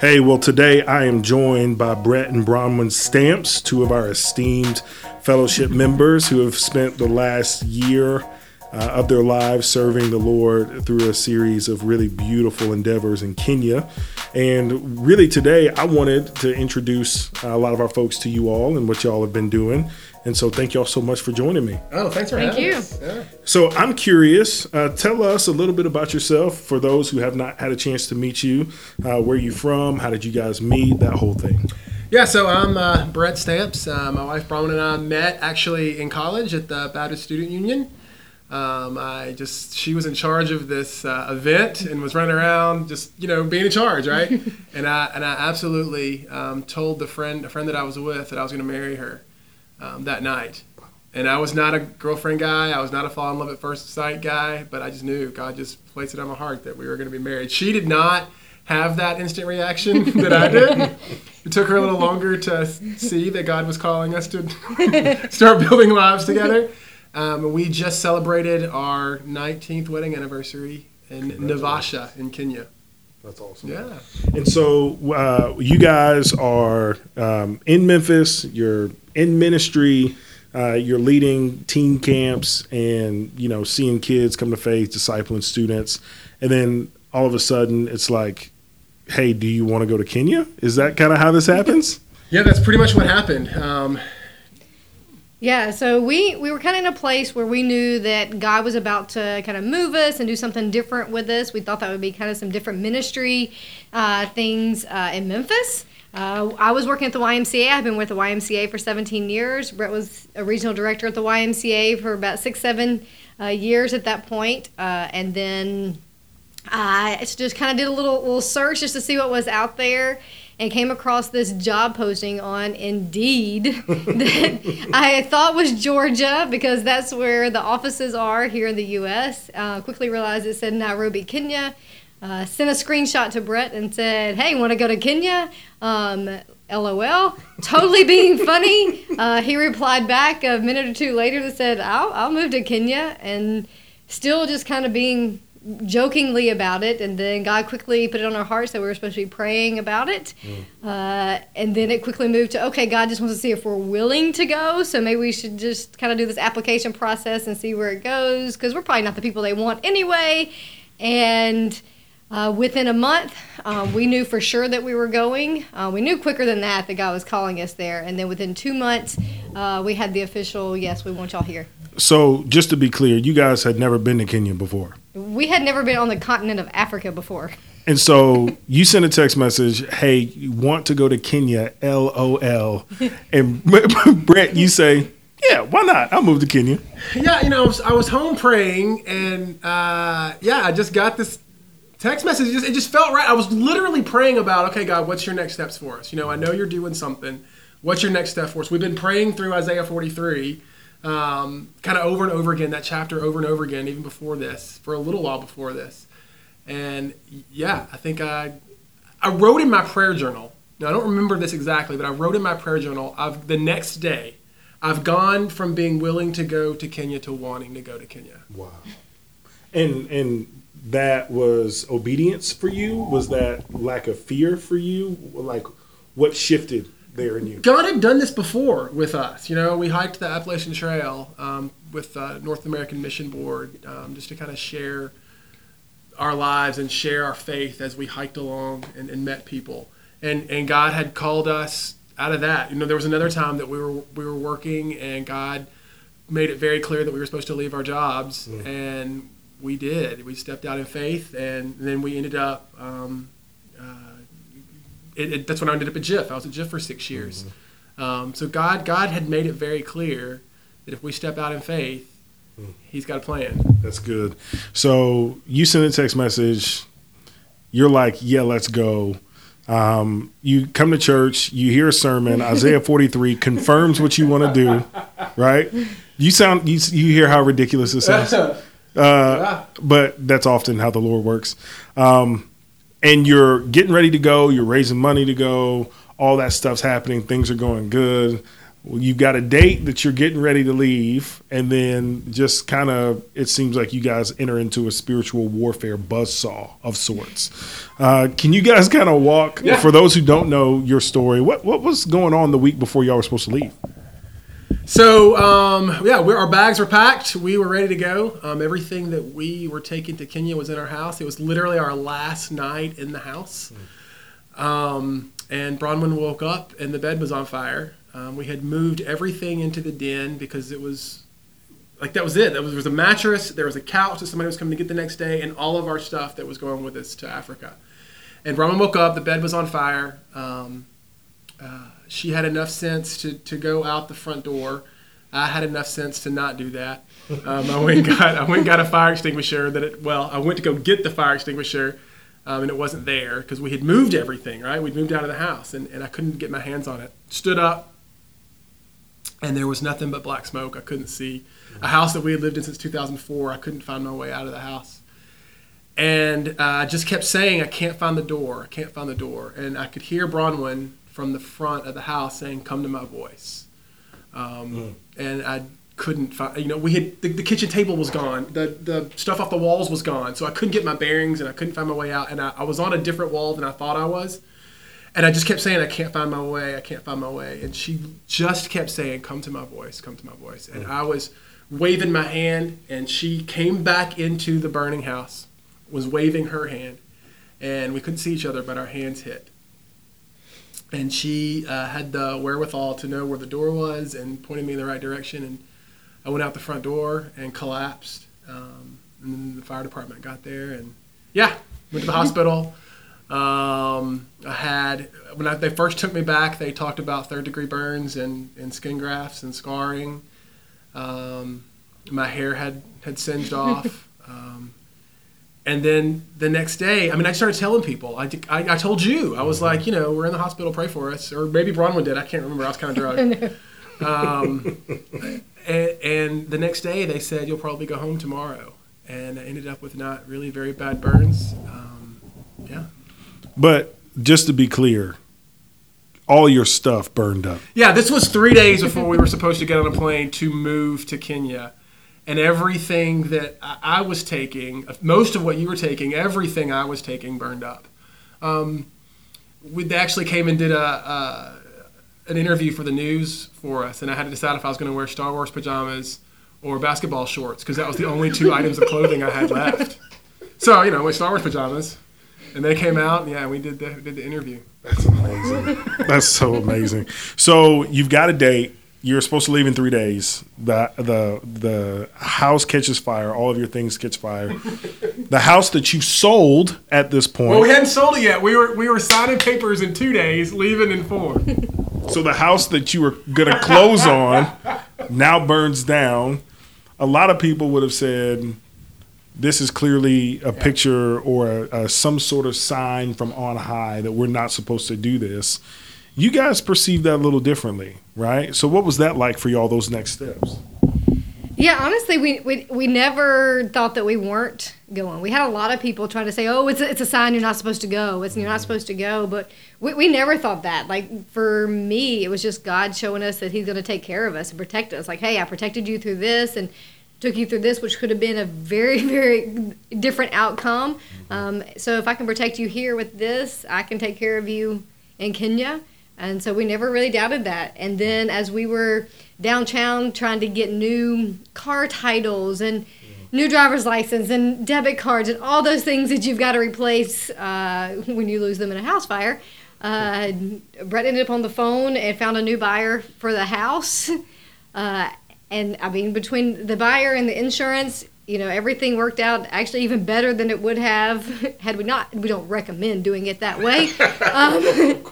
Hey, well, today I am joined by Brett and Bronwyn Stamps, two of our esteemed fellowship members who have spent the last year uh, of their lives serving the Lord through a series of really beautiful endeavors in Kenya. And really, today I wanted to introduce a lot of our folks to you all and what y'all have been doing. And so, thank y'all so much for joining me. Oh, thanks for Thank having you. us. Yeah. So, I'm curious. Uh, tell us a little bit about yourself for those who have not had a chance to meet you. Uh, where are you from? How did you guys meet? That whole thing. Yeah, so I'm uh, Brett Stamps. Uh, my wife Bronwyn and I met actually in college at the Baptist Student Union. Um, I just she was in charge of this uh, event and was running around just you know being in charge, right? and I and I absolutely um, told the friend a friend that I was with that I was going to marry her um, that night. And I was not a girlfriend guy. I was not a fall in love at first sight guy. But I just knew God just placed it on my heart that we were going to be married. She did not have that instant reaction that I did. It took her a little longer to see that God was calling us to start building lives together. Um, we just celebrated our 19th wedding anniversary in Naivasha in Kenya. That's awesome. Yeah. And so, uh, you guys are um, in Memphis. You're in ministry. Uh, you're leading teen camps, and you know, seeing kids come to faith, discipling students, and then all of a sudden, it's like, "Hey, do you want to go to Kenya?" Is that kind of how this happens? Yeah, that's pretty much what happened. Um, Yeah, so we we were kind of in a place where we knew that God was about to kind of move us and do something different with us. We thought that would be kind of some different ministry uh, things uh, in Memphis. Uh, I was working at the YMCA. I've been with the YMCA for 17 years. Brett was a regional director at the YMCA for about six, seven uh, years at that point. Uh, and then I just kind of did a little little search just to see what was out there, and came across this job posting on Indeed that I thought was Georgia because that's where the offices are here in the U.S. Uh, quickly realized it said Nairobi, Kenya. Uh, sent a screenshot to Brett and said, "Hey, want to go to Kenya?" Um, LOL. Totally being funny. Uh, he replied back a minute or two later that said, "I'll I'll move to Kenya," and still just kind of being jokingly about it, and then God quickly put it on our hearts that we were supposed to be praying about it. Uh, and then it quickly moved to, okay, God just wants to see if we're willing to go. So maybe we should just kind of do this application process and see where it goes, because we're probably not the people they want anyway. And uh, within a month, um, we knew for sure that we were going. Uh, we knew quicker than that that God was calling us there. And then within two months, uh, we had the official, yes, we want y'all here. So, just to be clear, you guys had never been to Kenya before. We had never been on the continent of Africa before. And so you sent a text message, "Hey, you want to go to Kenya?" LOL. And Brett, you say, "Yeah, why not? I'll move to Kenya." yeah, you know, I was, I was home praying, and uh, yeah, I just got this text message. It just, it just felt right. I was literally praying about, okay, God, what's your next steps for us? You know, I know you're doing something. What's your next step for us? We've been praying through Isaiah 43, um, kind of over and over again, that chapter over and over again, even before this, for a little while before this. And yeah, I think I, I wrote in my prayer journal. Now I don't remember this exactly, but I wrote in my prayer journal. I've the next day, I've gone from being willing to go to Kenya to wanting to go to Kenya. Wow. And and that was obedience for you? Was that lack of fear for you? Like what shifted there in? God had done this before with us. You know, we hiked the Appalachian Trail um, with uh, North American Mission Board um, just to kind of share our lives and share our faith as we hiked along and, and met people. And and God had called us out of that. You know, there was another time that we were we were working and God made it very clear that we were supposed to leave our jobs, and we did. We stepped out in faith, and then we ended up. Um, uh, it, it, that's when I ended up at JIF. I was at JIF for six years. Um, so God, God had made it very clear that if we step out in faith, He's got a plan. That's good. So you send a text message. You're like, yeah, let's go. Um, you come to church. You hear a sermon. Isaiah 43 confirms what you want to do. Right? You sound. You, you hear how ridiculous this sounds. Uh, but that's often how the Lord works. Um, and you're getting ready to go. You're raising money to go. All that stuff's happening. Things are going good. you've got a date that you're getting ready to leave, and then just kind of it seems like you guys enter into a spiritual warfare buzzsaw of sorts. Uh, can you guys kind of walk Yeah. for those who don't know your story? What what was going on the week before y'all were supposed to leave? So um, yeah, our bags were packed. We were ready to go. Um, everything that we were taking to Kenya was in our house. It was literally our last night in the house. Um, and Bronwyn woke up and the bed was on fire. Um, we had moved everything into the den because it was like that was it. There was, there was a mattress, there was a couch that somebody was coming to get the next day, and all of our stuff that was going with us to Africa. And Bronwyn woke up. The bed was on fire. Um, uh, she had enough sense to, to go out the front door. I had enough sense to not do that. Um, I went and got I went and got a fire extinguisher. That it, well, I went to go get the fire extinguisher, um, and it wasn't there because we had moved everything. Right, we'd moved out of the house, and, and I couldn't get my hands on it. Stood up, and there was nothing but black smoke. I couldn't see a house that we had lived in since 2004. I couldn't find my way out of the house and uh, I just kept saying, "I can't find the door. I can't find the door." And I could hear Bronwyn from the front of the house saying, "Come to my voice." Um, And I couldn't find. You know, we had the, the kitchen table was gone. The the stuff off the walls was gone. So I couldn't get my bearings, and I couldn't find my way out. And I, I was on a different wall than I thought I was. And I just kept saying, I can't find my way. I can't find my way. And she just kept saying, Come to my voice. Come to my voice. And I was waving my hand, and she came back into the burning house, was waving her hand, and we couldn't see each other, but our hands hit. And she uh, had the wherewithal to know where the door was and pointed me in the right direction. And I went out the front door and collapsed. Um, and then the fire department got there, and yeah, went to the hospital. Um, I had when I, they first took me back, they talked about third degree burns and, and skin grafts and scarring. Um, my hair had had singed off. And then the next day, I mean, I started telling people. I, I, I told you. I was like, you know, we're in the hospital. Pray for us. Or maybe Bronwyn did. I can't remember. I was kind of drunk. um, and, and the next day, they said you'll probably go home tomorrow. And I ended up with not really very bad burns. Um, yeah. But just to be clear, all your stuff burned up. Yeah, this was three days before we were supposed to get on a plane to move to Kenya. And everything that I I was taking, most of what you were taking, everything I was taking burned up. Um, we actually came and did a, a an interview for the news for us, and I had to decide if I was going to wear Star Wars pajamas or basketball shorts because that was the only two items of clothing I had left. So you know, with Star Wars pajamas, and they came out, and yeah, we did the did the interview. That's amazing. That's so amazing. So you've got a date. You're supposed to leave in three days. The the the house catches fire. All of your things catch fire. The house that you sold at this point. Well, we hadn't sold it yet. We were we were signing papers in two days, leaving in four. So the house that you were gonna close on now burns down. A lot of people would have said, "This is clearly a picture or a, a, some sort of sign from on high that we're not supposed to do this." You guys perceive that a little differently, right? So what was that like for y'all? Those next steps? Yeah, honestly, we, we we never thought that we weren't going. We had a lot of people trying to say, "Oh, it's a, it's a sign you're not supposed to go. It's you're not supposed to go." But we, we never thought that. Like for me, it was just God showing us that He's going to take care of us and protect us. Like, hey, I protected you through this and took you through this, which could have been a very very different outcome. Um, so if I can protect you here with this, I can take care of you in Kenya. And so we never really doubted that. And then as we were downtown trying to get new car titles and new driver's license and debit cards and all those things that you've got to replace uh, when you lose them in a house fire, uh, Brett ended up on the phone and found a new buyer for the house. Uh, and I mean, between the buyer and the insurance, you know, everything worked out actually even better than it would have had we not. We don't recommend doing it that way. Um,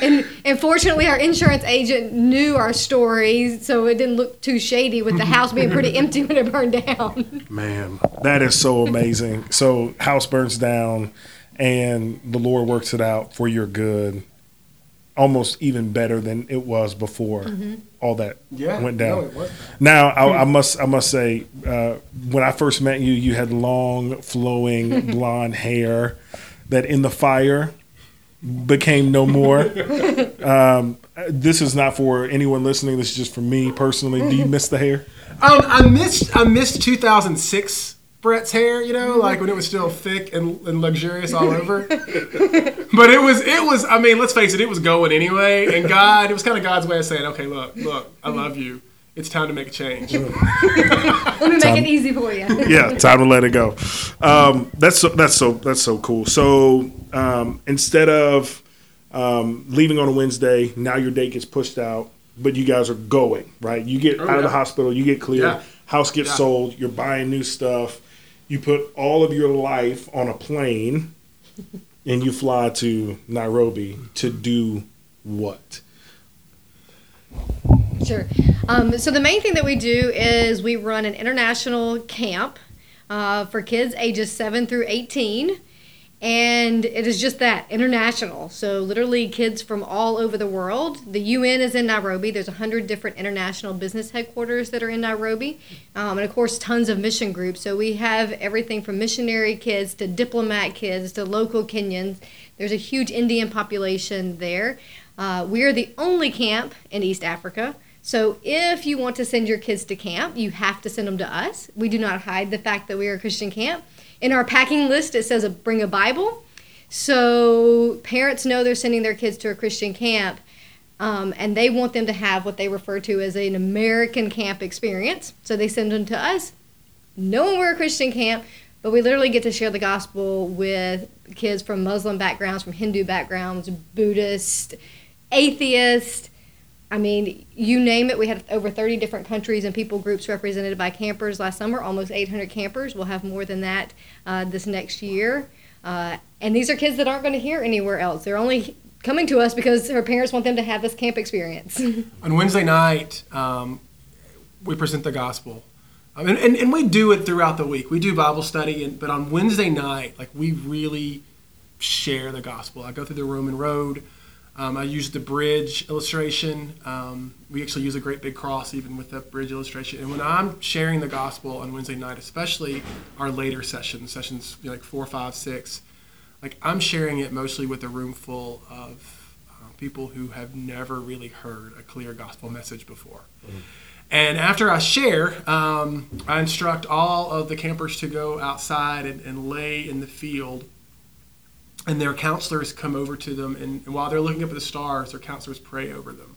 and, and fortunately, our insurance agent knew our story, so it didn't look too shady with the house being pretty empty when it burned down. Man, that is so amazing. so house burns down, and the Lord works it out for your good, almost even better than it was before all that went down. Now, I, I must I must say, uh, when I first met you, you had long, flowing blonde hair. That in the fire, became no more. um, this is not for anyone listening. This is just for me personally. Do you miss the hair? Um, I missed I missed 2006 Brett's hair, you know, like when it was still thick and, and luxurious all over. but it was it was I mean, let's face it, it was going anyway. And God, it was kind of God's way of saying, okay, look, look, I love you. It's time to make a change. Let me make it easy for you. yeah, time to let it go. Um, that's so, that's so that's so cool. So um, instead of um, leaving on a Wednesday, now your date gets pushed out, but you guys are going right. You get Oh, out of the hospital, you get cleared, Yeah. house gets Yeah. sold, you're buying new stuff. You put all of your life on a plane, and you fly to Nairobi to do what? Sure. Um, so the main thing that we do is we run an international camp uh, for kids ages 7 through 18. And it is just that international. So literally kids from all over the world. The UN is in Nairobi. There's 100 different international business headquarters that are in Nairobi. Um, and of course, tons of mission groups. So we have everything from missionary kids to diplomat kids to local Kenyans. There's a huge Indian population there. Uh, we are the only camp in East Africa. So if you want to send your kids to camp, you have to send them to us. We do not hide the fact that we are a Christian camp. In our packing list, it says bring a Bible. So parents know they're sending their kids to a Christian camp, um, and they want them to have what they refer to as an American camp experience. So they send them to us, knowing we're a Christian camp, but we literally get to share the gospel with kids from Muslim backgrounds, from Hindu backgrounds, Buddhist, atheist. I mean, you name it. We had over 30 different countries and people groups represented by campers last summer, almost 800 campers. We'll have more than that uh, this next year. Uh, and these are kids that aren't going to hear anywhere else. They're only coming to us because their parents want them to have this camp experience. On Wednesday night, um, we present the gospel. Mean, and, and we do it throughout the week. We do Bible study, and, but on Wednesday night, like we really share the gospel. I go through the Roman road. Um, I use the bridge illustration. Um, we actually use a great big cross even with the bridge illustration. And when I'm sharing the gospel on Wednesday night, especially our later sessions, sessions you know, like four, five, six, like I'm sharing it mostly with a room full of uh, people who have never really heard a clear gospel message before. And after I share, um, I instruct all of the campers to go outside and, and lay in the field. And their counselors come over to them, and, and while they're looking up at the stars, their counselors pray over them.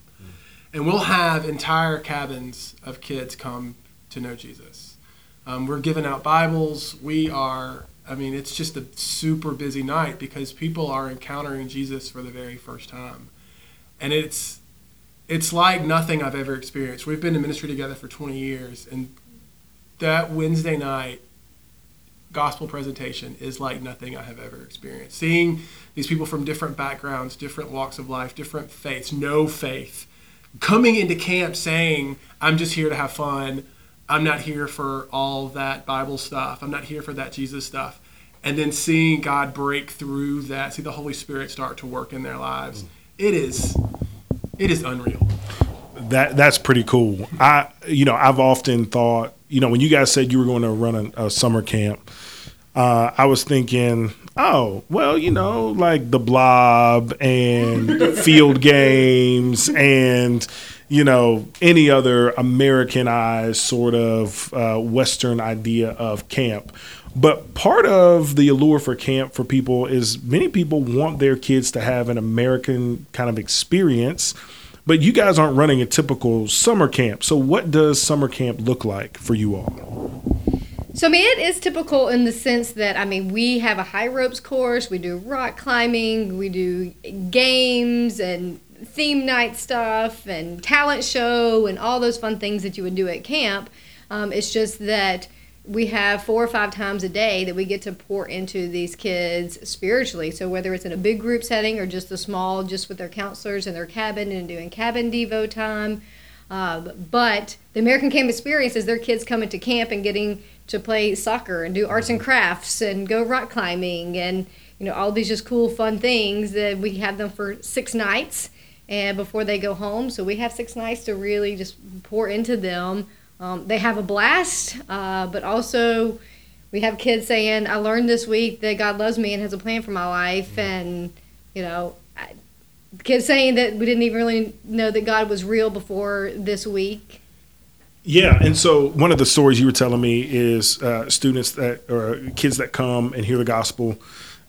And we'll have entire cabins of kids come to know Jesus. Um, we're giving out Bibles. We are, I mean, it's just a super busy night because people are encountering Jesus for the very first time. And it's, it's like nothing I've ever experienced. We've been in ministry together for 20 years, and that Wednesday night gospel presentation is like nothing I have ever experienced. Seeing these people from different backgrounds, different walks of life, different faiths, no faith, coming into camp saying, I'm just here to have fun. I'm not here for all that Bible stuff. I'm not here for that Jesus stuff. And then seeing God break through that, see the Holy Spirit start to work in their lives. It is it is unreal. that that's pretty cool. I you know I've often thought you know when you guys said you were going to run a, a summer camp, uh, I was thinking, oh well, you know like the Blob and field games and you know any other Americanized sort of uh, Western idea of camp. But part of the allure for camp for people is many people want their kids to have an American kind of experience. But you guys aren't running a typical summer camp. So what does summer camp look like for you all? So I mean, it is typical in the sense that I mean, we have a high ropes course, we do rock climbing, we do games and theme night stuff and talent show and all those fun things that you would do at camp. Um, it's just that we have four or five times a day that we get to pour into these kids spiritually. So whether it's in a big group setting or just a small, just with their counselors in their cabin and doing cabin devo time. Um, but the American Camp experience is their kids coming to camp and getting to play soccer and do arts and crafts and go rock climbing and you know all these just cool fun things that we have them for six nights and before they go home. So we have six nights to really just pour into them. Um, they have a blast, uh, but also we have kids saying, "I learned this week that God loves me and has a plan for my life," and you know, I, kept saying that we didn't even really know that God was real before this week. Yeah, and so one of the stories you were telling me is uh, students that or kids that come and hear the gospel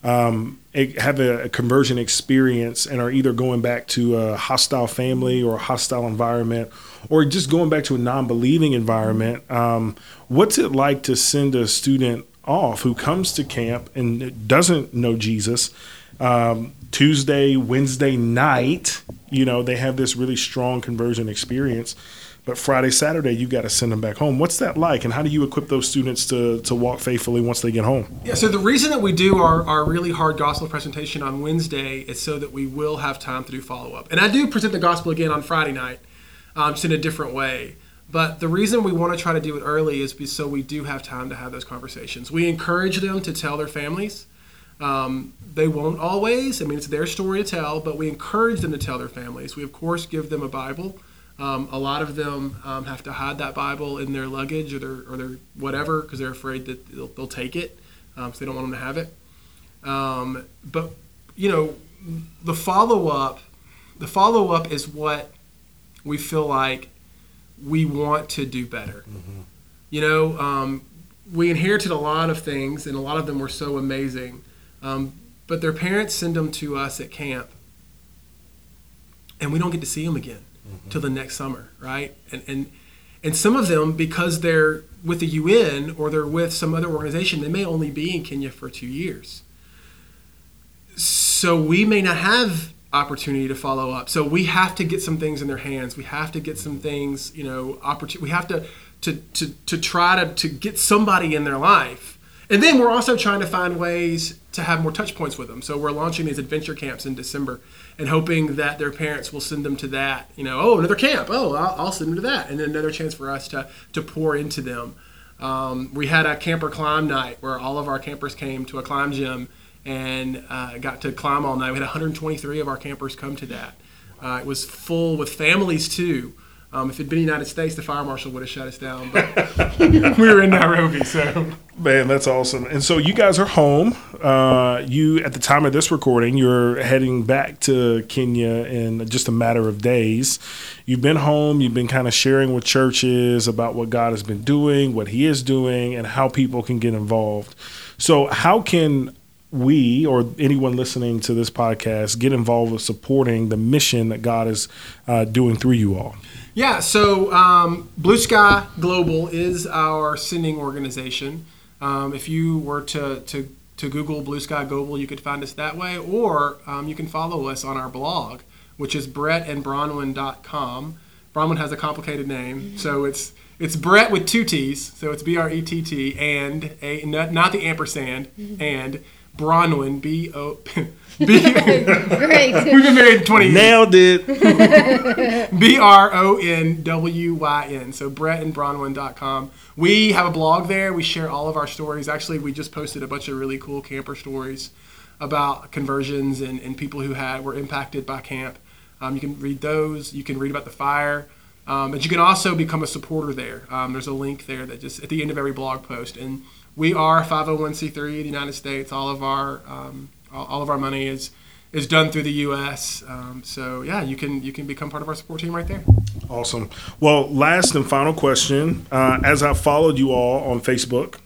um, have a, a, conversion experience and are either going back to a hostile family or a hostile environment or just going back to a non-believing environment. Um, what's it like to send a student off who comes to camp and doesn't know Jesus? Um, Tuesday, Wednesday night, you know, they have this really strong conversion experience but Friday, Saturday, you got to send them back home. What's that like, and how do you equip those students to, to walk faithfully once they get home? Yeah, so the reason that we do our, our really hard gospel presentation on Wednesday is so that we will have time to do follow up. And I do present the gospel again on Friday night, um, just in a different way. But the reason we want to try to do it early is so we do have time to have those conversations. We encourage them to tell their families. Um, they won't always. I mean, it's their story to tell, but we encourage them to tell their families. We, of course, give them a Bible. Um, a lot of them um, have to hide that Bible in their luggage or their or their whatever because they're afraid that they'll, they'll take it, um, so they don't want them to have it. Um, but you know, the follow up, the follow up is what we feel like we want to do better. Mm-hmm. You know, um, we inherited a lot of things, and a lot of them were so amazing. Um, but their parents send them to us at camp, and we don't get to see them again mm-hmm. till the next summer, right? And and and some of them because they're with the UN or they're with some other organization, they may only be in Kenya for two years. So we may not have opportunity to follow up. So we have to get some things in their hands. We have to get some things, you know, opportunity. We have to to to to try to to get somebody in their life. And then we're also trying to find ways to have more touch points with them. So we're launching these adventure camps in December and hoping that their parents will send them to that. You know, oh, another camp. Oh, I'll, I'll send them to that, and then another chance for us to to pour into them. Um, we had a camper climb night where all of our campers came to a climb gym and uh, got to climb all night. We had 123 of our campers come to that. Uh, it was full with families too. Um, if it'd been the United States, the fire marshal would have shut us down. But we were in Nairobi, so man, that's awesome. And so you guys are home. Uh, you at the time of this recording, you're heading back to Kenya in just a matter of days. You've been home. You've been kind of sharing with churches about what God has been doing, what He is doing, and how people can get involved. So, how can we or anyone listening to this podcast get involved with supporting the mission that God is uh, doing through you all? Yeah, so um, Blue Sky Global is our sending organization. Um, if you were to, to, to Google Blue Sky Global, you could find us that way, or um, you can follow us on our blog, which is brettandbronwyn.com. Bronwyn has a complicated name, so it's it's Brett with two T's, so it's B R E T T and a not, not the ampersand and Bronwyn B O B. Great. We've been married 20 years. Nailed it. B R O N W Y N. So Brett and Bronwyn.com. We have a blog there. We share all of our stories. Actually, we just posted a bunch of really cool camper stories about conversions and, and people who had were impacted by camp. Um, you can read those. You can read about the fire. Um, but you can also become a supporter there. Um, there's a link there that just at the end of every blog post. And we are 501c3 in the United States. All of our um, all of our money is is done through the U.S. Um, so yeah, you can you can become part of our support team right there. Awesome. Well, last and final question. Uh, as I followed you all on Facebook,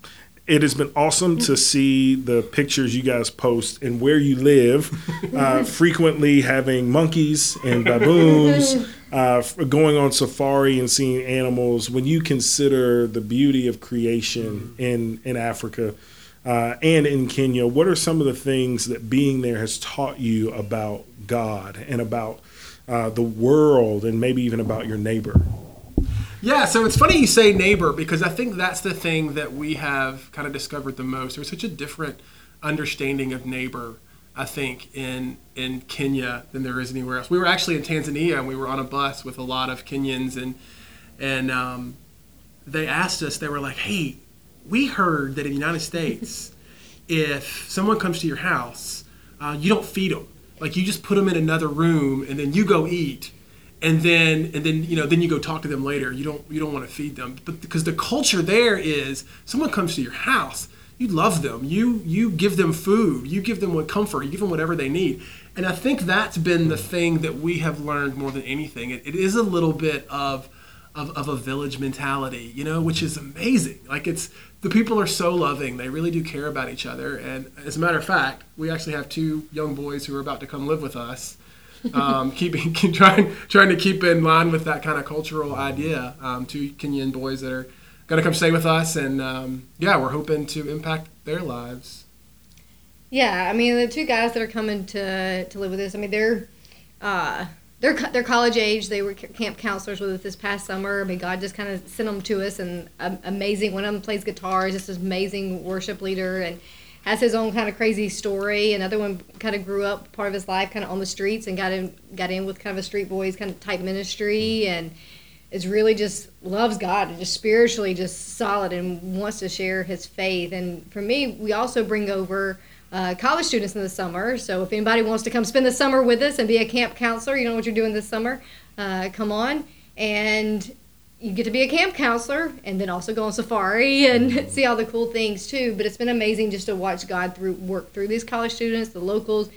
it has been awesome to see the pictures you guys post and where you live. Uh, frequently having monkeys and baboons, uh, going on safari and seeing animals. When you consider the beauty of creation in in Africa uh, and in Kenya, what are some of the things that being there has taught you about God and about uh, the world and maybe even about your neighbor? Yeah, so it's funny you say neighbor because I think that's the thing that we have kind of discovered the most. There's such a different understanding of neighbor, I think, in in Kenya than there is anywhere else. We were actually in Tanzania and we were on a bus with a lot of Kenyans and and um, they asked us. They were like, "Hey, we heard that in the United States, if someone comes to your house, uh, you don't feed them. Like you just put them in another room and then you go eat, and then and then you know then you go talk to them later. You don't you don't want to feed them, but because the culture there is someone comes to your house, you love them. You you give them food. You give them what comfort. You give them whatever they need. And I think that's been the thing that we have learned more than anything. it, it is a little bit of, of of a village mentality, you know, which is amazing. Like it's the people are so loving. They really do care about each other. And as a matter of fact, we actually have two young boys who are about to come live with us. um, keeping keep trying trying to keep in line with that kind of cultural idea. Um, two Kenyan boys that are to come stay with us, and um, yeah, we're hoping to impact their lives. Yeah, I mean the two guys that are coming to to live with us. I mean they're uh, they're they're college age. They were camp counselors with us this past summer. I mean God just kind of sent them to us, and um, amazing. One of them plays guitar. He's just an amazing worship leader, and has his own kind of crazy story. Another one kind of grew up part of his life kind of on the streets and got in got in with kind of a street boys kind of type ministry and is really just loves God and just spiritually just solid and wants to share his faith. And for me, we also bring over uh, college students in the summer. So if anybody wants to come spend the summer with us and be a camp counselor, you know what you're doing this summer, uh, come on. And you get to be a camp counselor and then also go on safari and see all the cool things too. But it's been amazing just to watch God through work through these college students, the locals,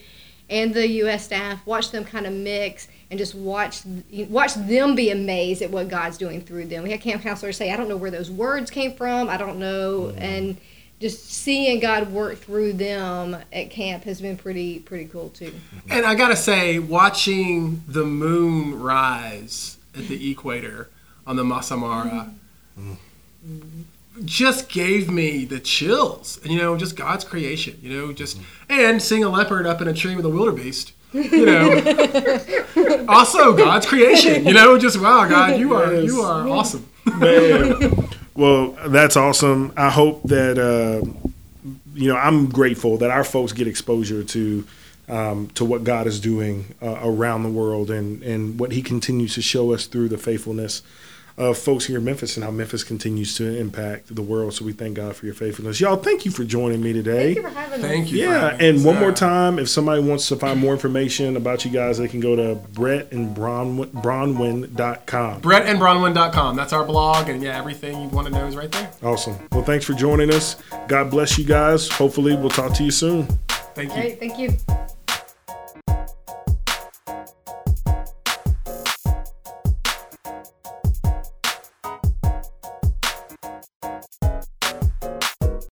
and the U.S. staff. Watch them kind of mix and just watch watch them be amazed at what God's doing through them. We had camp counselors say, "I don't know where those words came from. I don't know," mm-hmm. and just seeing God work through them at camp has been pretty pretty cool too. And I gotta say, watching the moon rise at the equator on the Masai Mara mm. Just gave me the chills. And you know, just God's creation. You know, just and seeing a leopard up in a tree with a wildebeest. You know, also God's creation. You know, just wow, God, you are you are awesome. Man. Well, that's awesome. I hope that uh, you know I'm grateful that our folks get exposure to um, to what God is doing uh, around the world and and what He continues to show us through the faithfulness of folks here in Memphis and how Memphis continues to impact the world. So we thank God for your faithfulness. Y'all, thank you for joining me today. Thank you for having thank us. you. Yeah, and one more time, if somebody wants to find more information about you guys, they can go to brettandbronwyn.com. Brettandbronwyn.com. That's our blog, and yeah, everything you want to know is right there. Awesome. Well, thanks for joining us. God bless you guys. Hopefully, we'll talk to you soon. Thank you. Great, thank you.